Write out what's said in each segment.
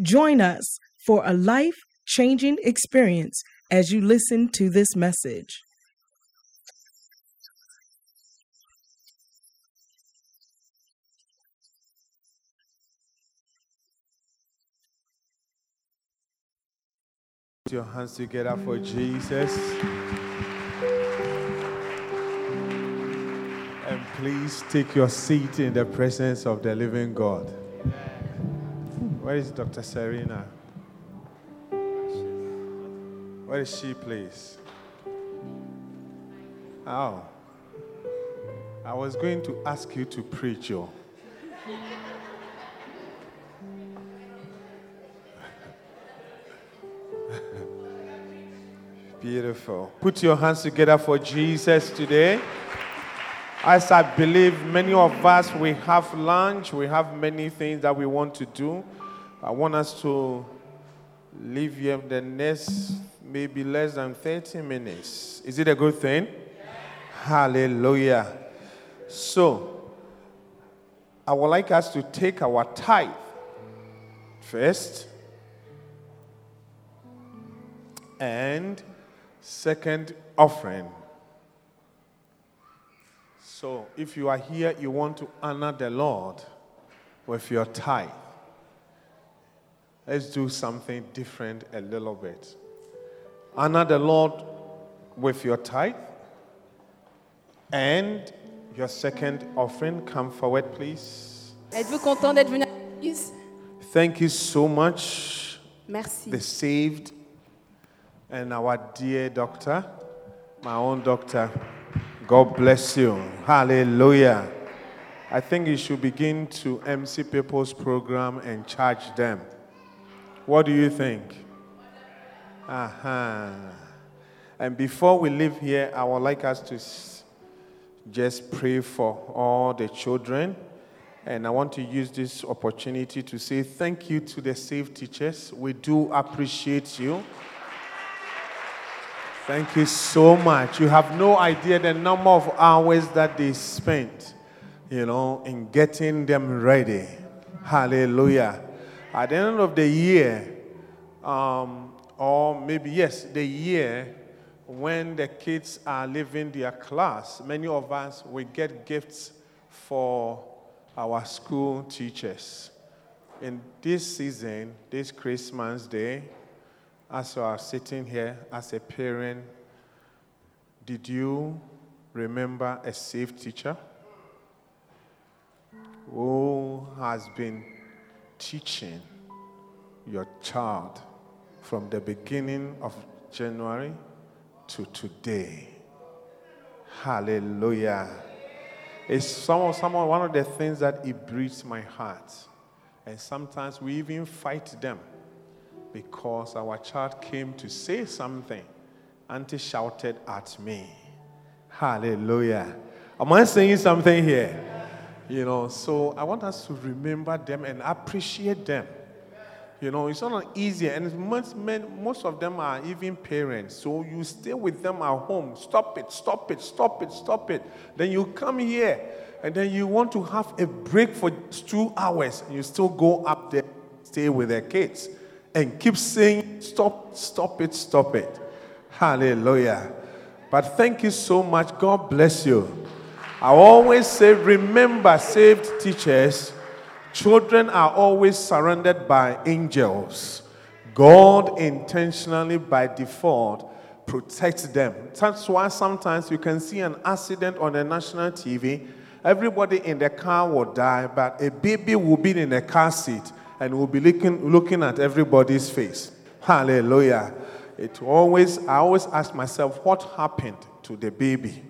Join us for a life-changing experience as you listen to this message. Put your hands together for Jesus. And please take your seat in the presence of the living God. Where is Dr. Serena? Where is she, please? Oh. I was going to ask you to preach, oh. Beautiful. Put your hands together for Jesus today. As I believe many of us, we have lunch, we have many things that we want to do. I want us to leave here the next maybe less than 30 minutes. Is it a good thing? Hallelujah. So, I would like us to take our tithe first and second offering. So, if you are here, you want to honor the Lord with your tithe. Let's do something different a little bit. Honor the Lord with your tithe and your second offering. Come forward, please. Êtes-vous content d'être venu à l'église Thank you so much, Merci. the saved and our dear doctor, my own doctor. God bless you. Hallelujah. I think you should begin to MC people's program and charge them. What do you think? Uh-huh. And before we leave here, I would like us to just pray for all the children. And I want to use this opportunity to say thank you to the safe teachers. We do appreciate you. Thank you so much. You have no idea the number of hours that they spent, you know, in getting them ready. Hallelujah. At the end of the year, um, or maybe, yes, the year when the kids are leaving their class, many of us we get gifts for our school teachers. In this season, this Christmas day, as you are sitting here as a parent, did you remember a safe teacher who has been teaching your child from the beginning of January to today? Hallelujah. It's some, some, one of the things that it breaks my heart. And sometimes we even fight them because our child came to say something. Auntie shouted at me. Hallelujah. Am I saying something here? You know, so I want us to remember them and appreciate them. You know, it's not easy, and most, men, most of them are even parents. So you stay with them at home. Stop it, stop it, stop it, stop it. Then you come here, and then you want to have a break for two hours, and you still go up there, stay with their kids, and keep saying, stop, stop it, stop it. Hallelujah. But thank you so much. God bless you. I always say, remember, saved teachers, children are always surrounded by angels. God intentionally, by default, protects them. That's why sometimes you can see an accident on the national TV. Everybody in the car will die, but a baby will be in a car seat and will be looking, looking at everybody's face. Hallelujah. It always, I always ask myself, what happened to the baby?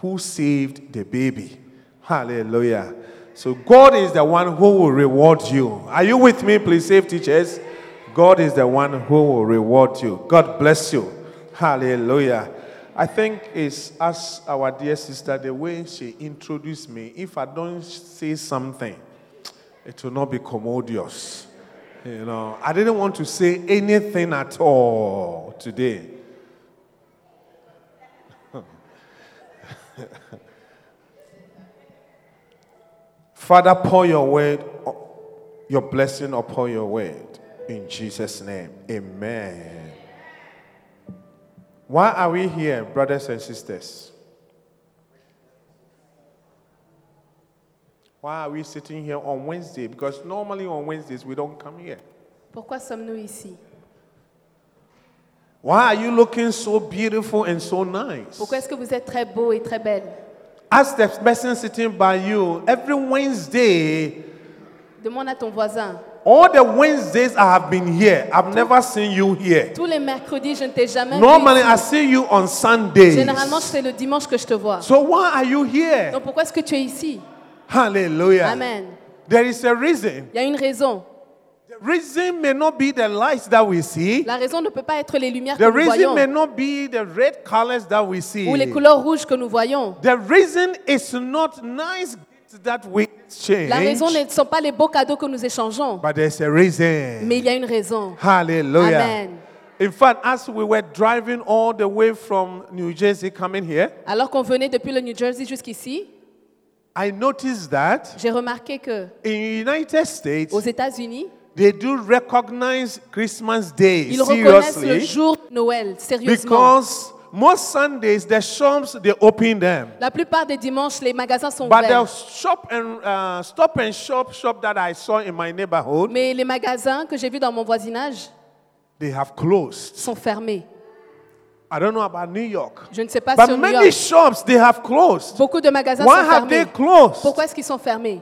Who saved the baby? Hallelujah. So God is the one who will reward you. Are you with me, please, safe teachers? God is the one who will reward you. God bless you. Hallelujah. I think it's as our dear sister, the way she introduced me, if I don't say something, it will not be commodious. You know, I didn't want to say anything at all today. Father, pour your word, your blessing upon your word. In Jesus' name, amen. Why are we here, brothers and sisters? Why are we sitting here on Wednesday? Because normally on Wednesdays we don't come here. Pourquoi sommes-nous ici Why are you looking so beautiful and so nice? Pourquoi est-ce que vous êtes très beau et très belle Ask the person sitting by you every Wednesday. Demande à ton voisin. All the Wednesdays I have been here, I've never seen you here. Tous les mercredis, je ne t'ai jamais Normally, I see you on. Sundays. Généralement, c'est le dimanche que je te vois. So why are you here? Donc pourquoi est-ce que tu es ici Hallelujah. Amen. There is a reason. Il y a une raison. The reason may not be the lights that we see. La raison ne peut pas être les lumières The que nous reason voyons may not be the red colors that we see. ou les couleurs rouges que nous voyons. The reason is not nice that we La raison exchange, ne sont pas les beaux cadeaux que nous échangeons, but there's a reason. mais il y a une raison. Hallelujah. Amen. In fact, as we were driving all the way from New Jersey coming here, Alors qu'on venait depuis le New Jersey jusqu'ici, I noticed that j'ai remarqué que in United States, aux États-Unis, they do recognize Christmas Day ils reconnaissent le seriously jour de Noël sérieusement. because most Sundays the shops they open them. La plupart des dimanches, les magasins sont But the ouverts. shop and uh, stop and shop shop that I saw in my neighborhood, Mais les magasins que j'ai vus dans mon voisinage they have closed. sont fermés. I don't know about New York, Je ne sais pas but sur New many York. shops they have closed. Beaucoup de magasins Why sont have they fermés. closed? Pourquoi est-ce qu'ils sont fermés?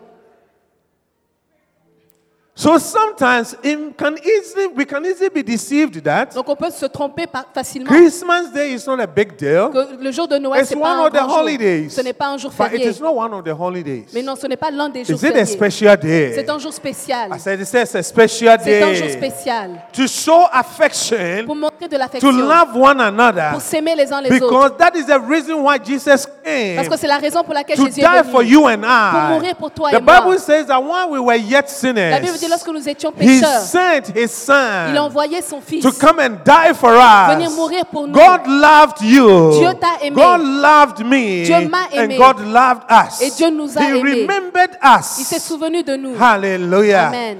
So sometimes it can easily we can easily be deceived that Donc on peut se tromper par- facilement. Christmas Day is not a big deal. Que le jour de Noël, It's c'est pas one un of the grand jour. holidays. Ce n'est pas un jour But it férié. is not one of the holidays. Mais non, ce n'est pas l'un des jours Is it a fériés. special day? C'est un jour spécial. I said it's a special C'est un jour day spécial. to show affection, Pour montrer de to l'affection. love one another, Pour s'aimer les uns les autres. because that is the reason why Jesus Parce came que c'est la raison pour laquelle to Jésus die est for venu. you and I. mourir pour toi the et moi. Bible says that while we were yet sinners, La Bible dit lorsque nous étions He pécheurs, sent His Son il a envoyé son Fils. to come and die for us. Venir mourir pour nous. God loved you. Dieu t'a aimé. God loved me. Dieu m'a And aimé. God loved us. Et Dieu nous a He aimés. remembered Il s'est us. souvenu de nous. Hallelujah. Amen.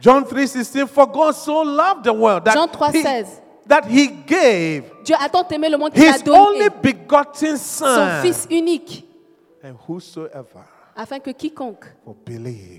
John 3:16 For God so loved the world that Jean he, 3:16. that he gave Dieu a tant aimé le monde qu'il a his only donné begotten son son Fils unique, and whosoever afin que quiconque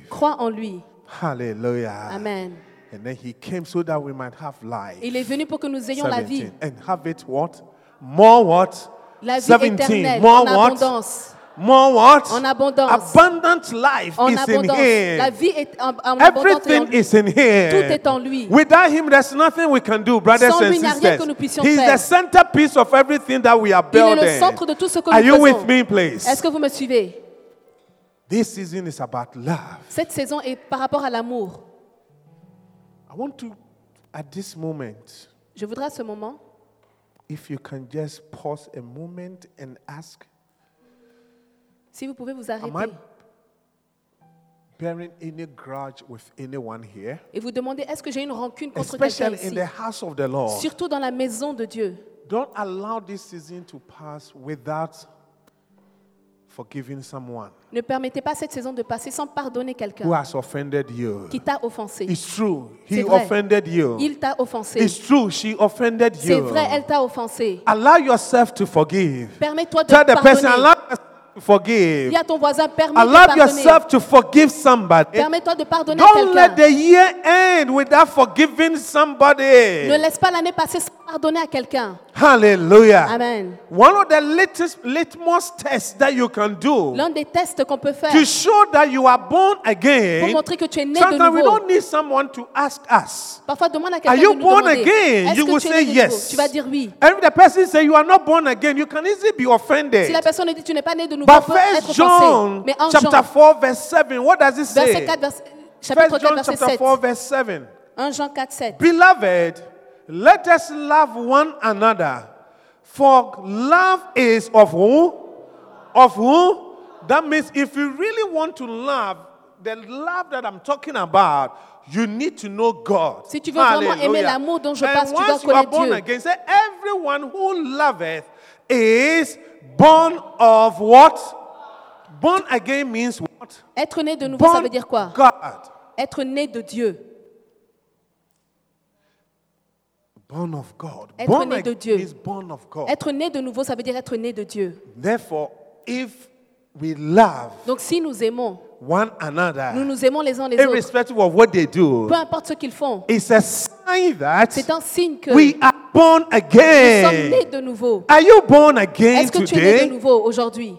croit en lui. Hallelujah. Amen. And then he came so that we might have life. Il est venu pour que nous ayons la vie, 17. And have it what? More what? la vie 17. éternelle, More en what? abondance. More what? En abondance. Abundant life En is in abondance. La him. vie est en, en abondance et en Everything is in him. Tout est en lui. Without him, there's nothing we can do, brothers Sans and lui, il n'y a rien sisters. que nous puissions He's faire. the centerpiece of everything that we are Il est building. le centre de tout ce que Are nous you with me, please? Est-ce que vous me suivez This season is about love. Cette saison est par rapport à l'amour. I want to, at this moment, Je voudrais à ce moment, if you can just pause a moment and ask, si vous pouvez vous Am I arrêter bearing any grudge with anyone here? et vous demander est-ce que j'ai une rancune contre quelqu'un Especially in ici? the house of the Lord. Surtout dans la maison de Dieu. Don't allow this season to pass without forgiving someone Ne permettez pas cette saison de passer sans pardonner who quelqu'un has offended you. qui t'a offensé. It's true. He C'est vrai. offended you. Il t'a offensé. It's true. She offended C'est you. vrai, elle t'a offensé. Allow yourself to forgive. Permets-toi de Tell the person, pardonner. allow yourself to forgive. Dis à ton voisin, permets de Allow pardonner. yourself to forgive somebody. Permets-toi de pardonner à Don't let quelqu'un. the year end without forgiving somebody. Ne laisse pas l'année passer sans pardonner à quelqu'un. Hallelujah. Amen. One of the latest litmus tests that you can do L'un des tests qu'on peut faire to show that you are born pour again. montrer que tu es né de Sometimes we nouveau. don't need someone to ask us. Parfois, demande à Are quelqu'un you de nous born demander, again? Est-ce You que will tu es say nouveau? yes. Tu vas dire oui. And if the person say you are not born again, you can easily be offended. Si la personne dit tu n'es pas né de nouveau, But peut être First offensé. John Mais en chapter Jean, 4 verse 7, what does it verset say? 4, verset- chapitre First 4, John verset chapter 7. 4 verse 7. 1 Jean 4, 7. Beloved, let us love one another. For love is of who? Of who? That means if you really want to love, the love that I'm talking about, you need to know God. Si tu veux vraiment aimer l'amour dont je parle, tu dois you are connaître born Dieu. again, say everyone who loveth is born of what? Born again means what? Être né de nouveau, ça Born veut dire quoi God. Être né de Dieu. Born of God. Être born né de again Dieu. is born of God. Être né de nouveau, ça veut dire être né de Dieu. Therefore, if we love Donc si nous aimons, one another, nous nous aimons les uns les autres, irrespective of what they do, peu importe ce qu'ils font, it's a sign that c'est un signe que we are born nous sommes nés again. de nouveau. Are you born again Est-ce que tu es né de nouveau aujourd'hui?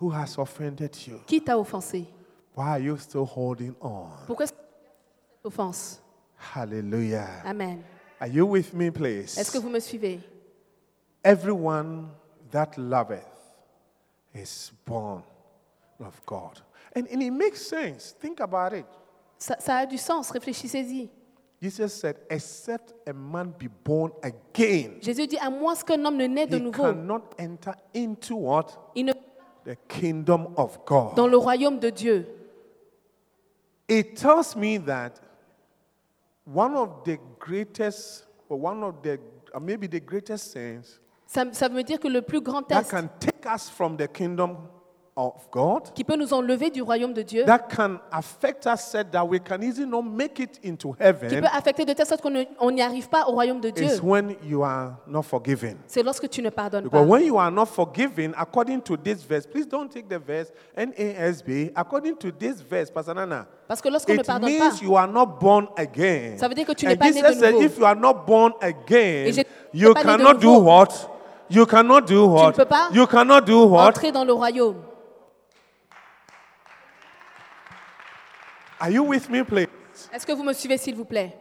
Who has offended you? Qui t'a offensé? Why are you still holding on? Pourquoi est-ce que tu as cette offense? Hallelujah. Amen. Are you with me, please? Est-ce que vous me suivez? Everyone that loveth is born of God. And, and it makes sense. Think about it. ça, ça a du sens, réfléchissez-y. Jesus said, Except a man be born again, Jésus dit, à moins qu'un homme ne naît de he nouveau, cannot enter into what? il ne The kingdom of God. dans le royaume de Dieu. It tells me that one of the greatest, or one of the, or maybe the greatest sins Ça, ça veut dire que le plus grand that can take us from the kingdom of God, qui peut nous enlever du royaume de Dieu, that can affect us, said that we can easily not make it into qui heaven, peut affecter de telle sorte qu'on ne- on n'y arrive pas au royaume de Dieu, is when you are not forgiven. c'est lorsque tu ne pardonnes Because pas. when you are not forgiven, according to this verse, please don't take the verse NASB. According to this verse, Pastor Nana, Parce que lorsqu'on ne pardonne pas, means you are not born again. Ça veut dire que tu n'es pas né Jesus de said, nouveau. if you are not born again, Et you né de cannot do what? You cannot do what? peux pas You cannot do what? entrer dans le royaume. Are you with me, please? Est-ce que vous me suivez, s'il vous plaît?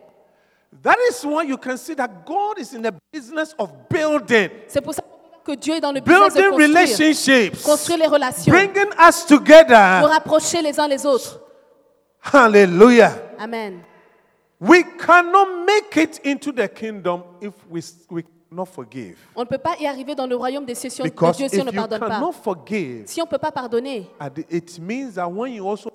That is why you can see that God is in the business of building, C'est pour ça que Dieu est dans le business de building construire, relationships, construire les relations, bringing us pour together. rapprocher les uns les autres. Hallelujah. Amen. We cannot make it into the kingdom if we, we not forgive. On ne peut pas y arriver dans le royaume des cieux de Because Dieu if si on ne you pardonne pas. cannot forgive, Si on ne peut pas pardonner, it means that when you also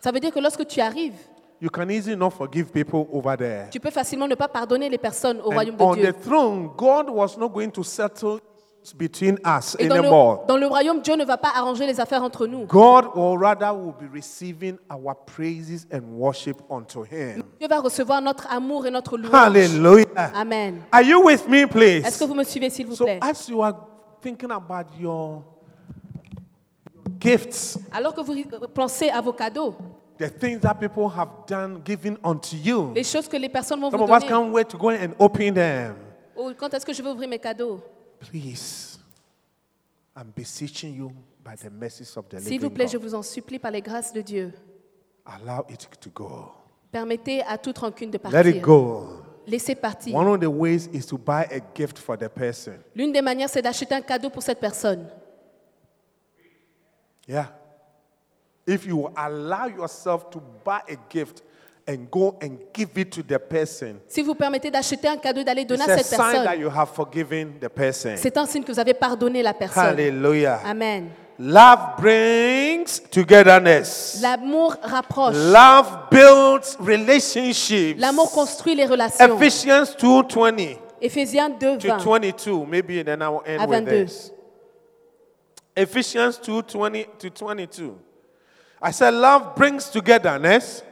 ça veut dire que lorsque tu arrives, you can easily not forgive people over there. tu peux facilement ne pas pardonner les personnes au And royaume on de the Dieu. throne, God was not going to settle between us Et dans anymore. le, dans le royaume, Dieu ne va pas arranger les affaires entre nous. God, or rather, will be receiving our praises and worship unto Him. Dieu va recevoir notre amour et notre louange. Hallelujah. Amen. Are you with me, Est-ce please? que vous me suivez, s'il vous So, plaît? as you are thinking about your gifts, Alors que vous pensez à vos cadeaux, the things that people have done, given unto you, les choses que les personnes vont some vous of us donner. can't wait to go and open them. Oh, quand est-ce que je vais ouvrir mes cadeaux? Please, I'm beseeching you by the mercies of the S'il vous living plaît, je God. vous en supplie par les grâces de Dieu. Allow it to go. Permettez à toute rancune de Let it partir. go. Laissez partir. One of the ways is to buy a gift for the person. L'une des manières, c'est d'acheter un cadeau pour cette personne. Yeah. If you allow yourself to buy a gift and go and give it to the person, Si vous permettez d'acheter un cadeau et d'aller donner it's à a cette sign that personne, you have forgiven the person. c'est un signe que vous avez pardonné la personne. Hallelujah. Amen. Love brings togetherness. L'amour rapproche. Love builds relationships. L'amour construit les relations. Ephesians 2:20 Éphésiens 2, to 20. 22. Maybe then I will end À with 22. this. Ephesians 2:20 to 22. I said love brings togetherness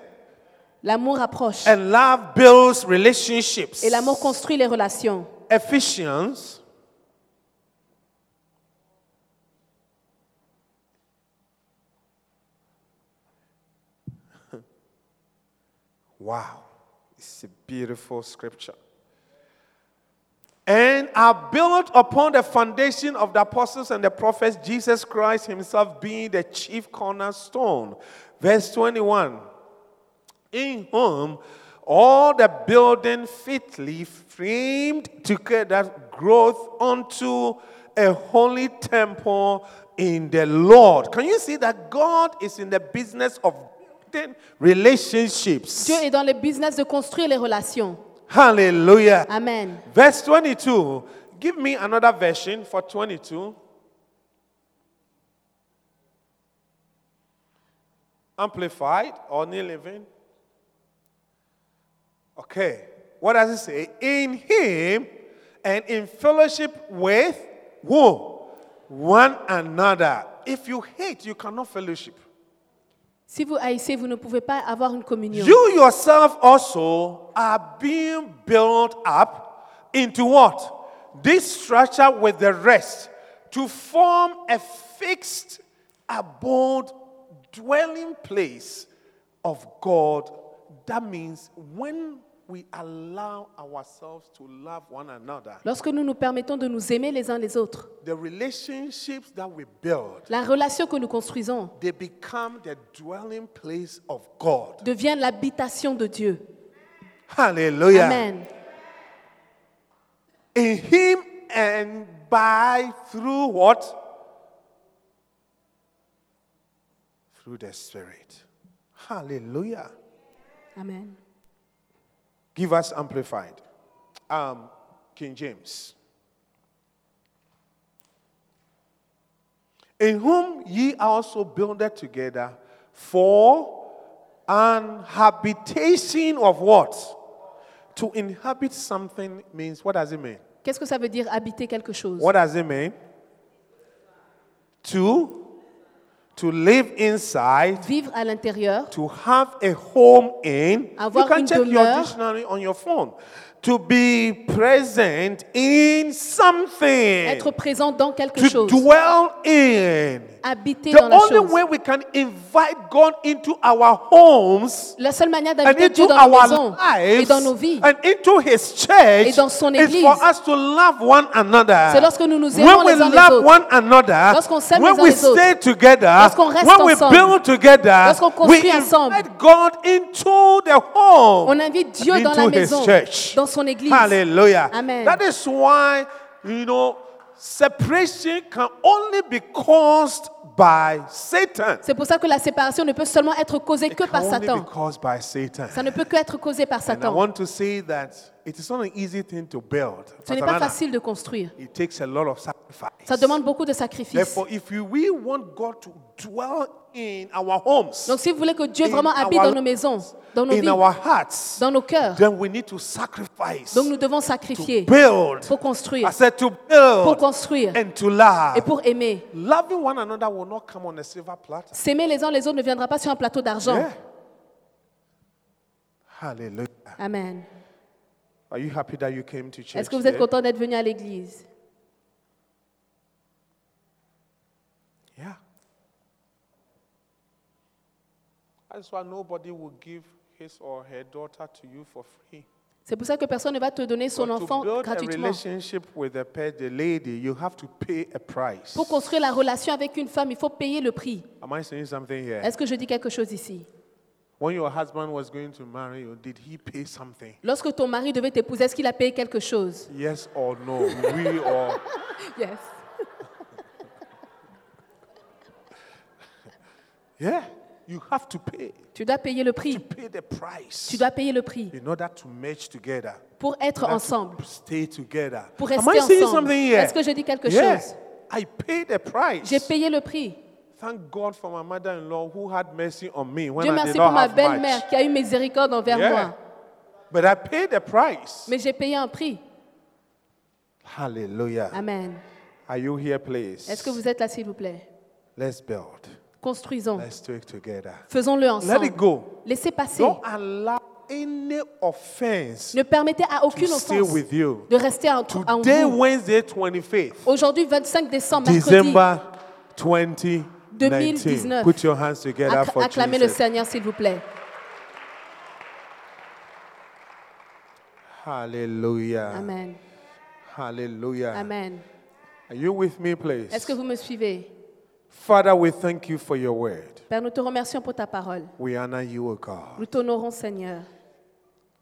L'amour rapproche. and love builds relationships. Et l'amour construit les relations. Ephesians Wow, it's a beautiful scripture. And are built upon the foundation of the apostles and the prophets, Jesus Christ Himself being the chief cornerstone. Verse 21 In whom all the building fitly framed together growth unto a holy temple in the Lord. Can you see that God is in the business of building relationships. Dieu est dans le business de construire les relations. Hallelujah. Amen. Verse 22. Give me another version for 22. Amplified or New Living. Okay. What does it say? In him and in fellowship with who? One another. If you hate, you cannot fellowship. Si vous haïssez, vous ne pouvez pas avoir une communion. You yourself also are being built up into what? This structure with the rest to form a fixed abode dwelling place of God. That means when we allow ourselves to love one another, Lorsque nous nous permettons de nous aimer les uns les autres, the relationships that we build, la relation que nous construisons they become the dwelling place of God. devient l'habitation de Dieu. Hallelujah. Amen. in him and by through what? Through the Spirit. Hallelujah. Amen. Give us amplified. Um, King James. In whom ye also builded together for an habitation of what? To inhabit something means, what does it mean? Qu'est-ce que ça veut dire habiter quelque chose What does it mean? To to live inside, Vivre à l'intérieur, to have a home in. Avoir you can une check your dictionary on your phone. To be present in something. être présent dans quelque to chose, dwell in. habiter The dans la only chose. way we can invite God into our homes La seule manière and d'inviter Dieu dans nos maisons et lives dans nos vies, and into His church Et dans son is église. for us to love one another. C'est lorsque nous nous aimons when we les uns les love autres. one another, Lorsqu'on s'aime when les uns we les autres. stay together, Lorsqu'on reste when we ensemble. build together, Lorsqu'on we construit ensemble. invite God into the home, on invite Dieu dans la maison, church. dans son église. Hallelujah. Amen. That is why, you know, separation can only be caused by Satan. C'est pour ça que la séparation ne peut seulement être causée It que par only be Satan. caused by Satan. Ça ne peut que être causé par And I Satan. want to say that it is not an easy thing to build. Ce n'est pas facile de construire. It takes a lot of sacrifice. Ça demande beaucoup de sacrifices. Therefore, if we, want God to dwell in our homes, Donc si vous voulez que Dieu vraiment habite dans nos maisons, dans nos in vies, our hearts, dans nos cœurs, then we need to sacrifice donc nous devons to sacrifier build. pour construire, I said to pour build construire and to love. et pour aimer. Loving one another will not come on a silver platter. S'aimer les uns les autres ne viendra pas sur un plateau d'argent. Yeah. Hallelujah. Amen. Are you happy that you came to church? Est-ce que vous êtes today? content d'être venu à l'église? Yeah. That's why nobody will give his or her daughter to you for free. C'est pour ça que personne ne va te donner son But enfant to build a gratuitement. relationship with the, pe- the lady, you have to pay a price. Pour construire la relation avec une femme, il faut payer le prix. Am I saying something here? Est-ce que je dis quelque chose ici? When your husband was going to marry you, did he pay something? Lorsque ton mari devait t'épouser, est-ce qu'il a payé quelque chose? Yes or no? We or Yes. yeah, you have to pay. Tu dois payer le prix. Pay the price Tu dois payer le prix in order to merge together. pour être in order ensemble, To stay together. pour Am I rester saying ensemble. something here? Est-ce que je dis quelque yeah. chose? I paid the price. J'ai payé le prix. Thank God for my mother-in-law who had mercy on me when Dieu I merci did pour not ma have belle-mère qui a eu miséricorde envers Yeah. moi. But I paid the price. Mais j'ai payé un prix. Hallelujah. Amen. Are you here, please? Est-ce que vous êtes là, s'il vous plaît? Let's build. Construisons. Let's do it together. Faisons-le Let ensemble. it go. Laissez passer. Don't allow any offense Ne permettez à to aucune stay offense with you. de rester Today. Wednesday, 25th, Aujourd'hui, 25 décembre, mercredi, December 2019. 2019. Put your hands together acc- for acclamez le Jesus. Seigneur, s'il vous plaît. Hallelujah. Amen. Hallelujah. Amen. Are you with me, please? Est-ce que vous me suivez? Father, we thank you for your word. Père, nous te remercions pour ta parole. We honor you, O God. Nous t'honorons, Seigneur.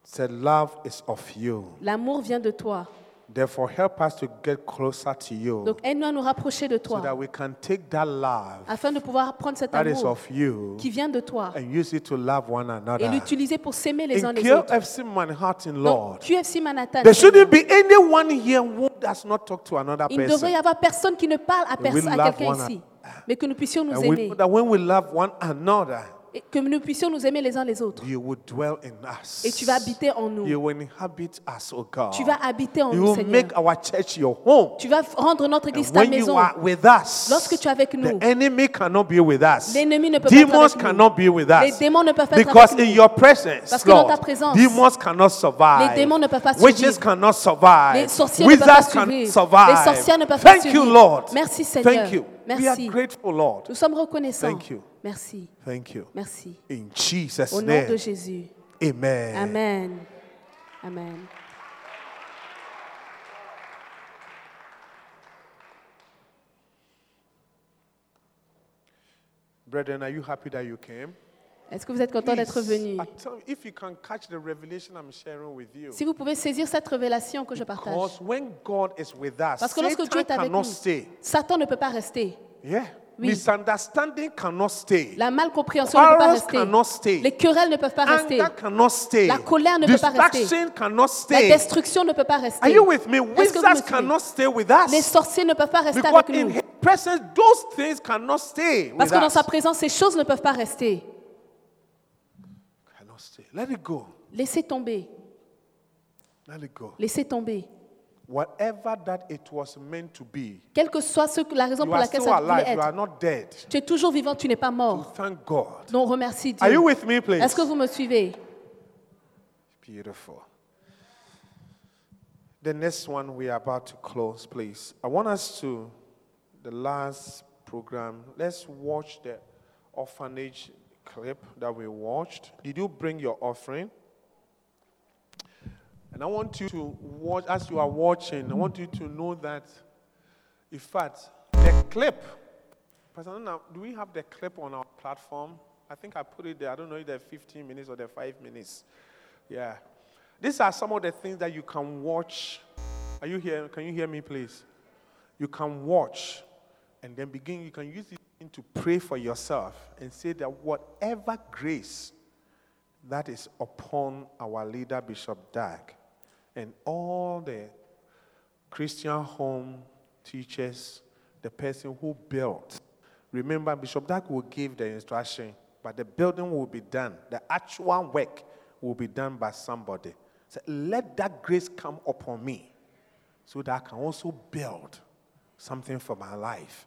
Said love is of you. L'amour vient de toi. Therefore, help us to get closer to you Donc aide-nous à nous rapprocher de so that we can take that love afin de pouvoir prendre cet that is amour of you qui vient de toi and use it to love one et another. l'utiliser pour s'aimer les uns In les autres. KFC Manhattan, Lord, QFC Manhattan, there shouldn't be anyone here who does not talk to another il ne devrait y person. avoir personne qui ne parle à, we à love quelqu'un one ici, mais que nous puissions nous And we aimer, know that when we love one another, et que nous puissions nous aimer les uns les autres. you will dwell in us. Et tu vas habiter en nous. You will inhabit us, oh God. Tu vas habiter en you nous, will Seigneur. make our church your home. Tu vas rendre notre église And ta when you maison. are with us, Lorsque tu es avec nous, the enemy cannot be with us. L'ennemi ne peut pas être Demons avec nous. cannot be with us. Les démons ne peuvent pas être Because avec in nous. your presence, Parce que dans ta présence, demons cannot survive. les démons ne peuvent pas Witches survivre. cannot survive. Les sorciers ne peuvent pas Wizards cannot survivre. survive. Les sorcières ne peuvent pas Thank you, survivre. Lord. Merci, Seigneur. Thank you. We Merci. are grateful, Lord. Nous sommes reconnaissants. Thank you. Merci. Thank you. Merci. In Jesus' Au nom name. de Jésus. Amen. Amen. Amen. Brethren, are you happy that you came? Est-ce que vous êtes content d'être venu? Si vous pouvez saisir cette révélation que je partage. Because when God is with us, Parce que lorsque Dieu Satan est avec nous. Satan ne peut pas rester. Oui. Misunderstanding cannot stay. La malcompréhension ne peut pas rester. cannot stay. Les querelles ne peuvent pas rester. Anger cannot stay. La colère ne peut pas rester. La destruction ne peut pas rester. Are you with me? Est-ce que vous me Wizards suivez? cannot stay with us. Les sorciers ne peuvent pas rester Because avec in nous. his presence, those things cannot stay Parce que dans us. sa présence, ces choses ne peuvent pas rester. Let it go. Laissez tomber. Let it go. Laissez tomber. Whatever that it was meant to be, Quelle que soit ce la raison you pour are laquelle still ça voulait alive. You are être. not dead. Tu es toujours vivant, tu n'es pas mort. Thank God. Donc remercie Are you Dieu. with me, please? Est-ce que vous me suivez? Beautiful. The next one we are about to close, please. I want us to, the last program, let's watch the orphanage clip that we watched. Did you bring your offering? And I want you to watch, as you are watching, I want you to know that, in fact, the clip, Pastor do we have the clip on our platform? I think I put it there. I don't know if they're 15 minutes or they're 5 minutes. Yeah. These are some of the things that you can watch. Are you here? Can you hear me, please? You can watch and then begin, you can use it to pray for yourself and say that whatever grace that is upon our leader, Bishop Dag, and all the Christian home teachers, the person who built. Remember, Bishop Dag will give the instruction, but the building will be done. The actual work will be done by somebody. So let that grace come upon me so that I can also build something for my life.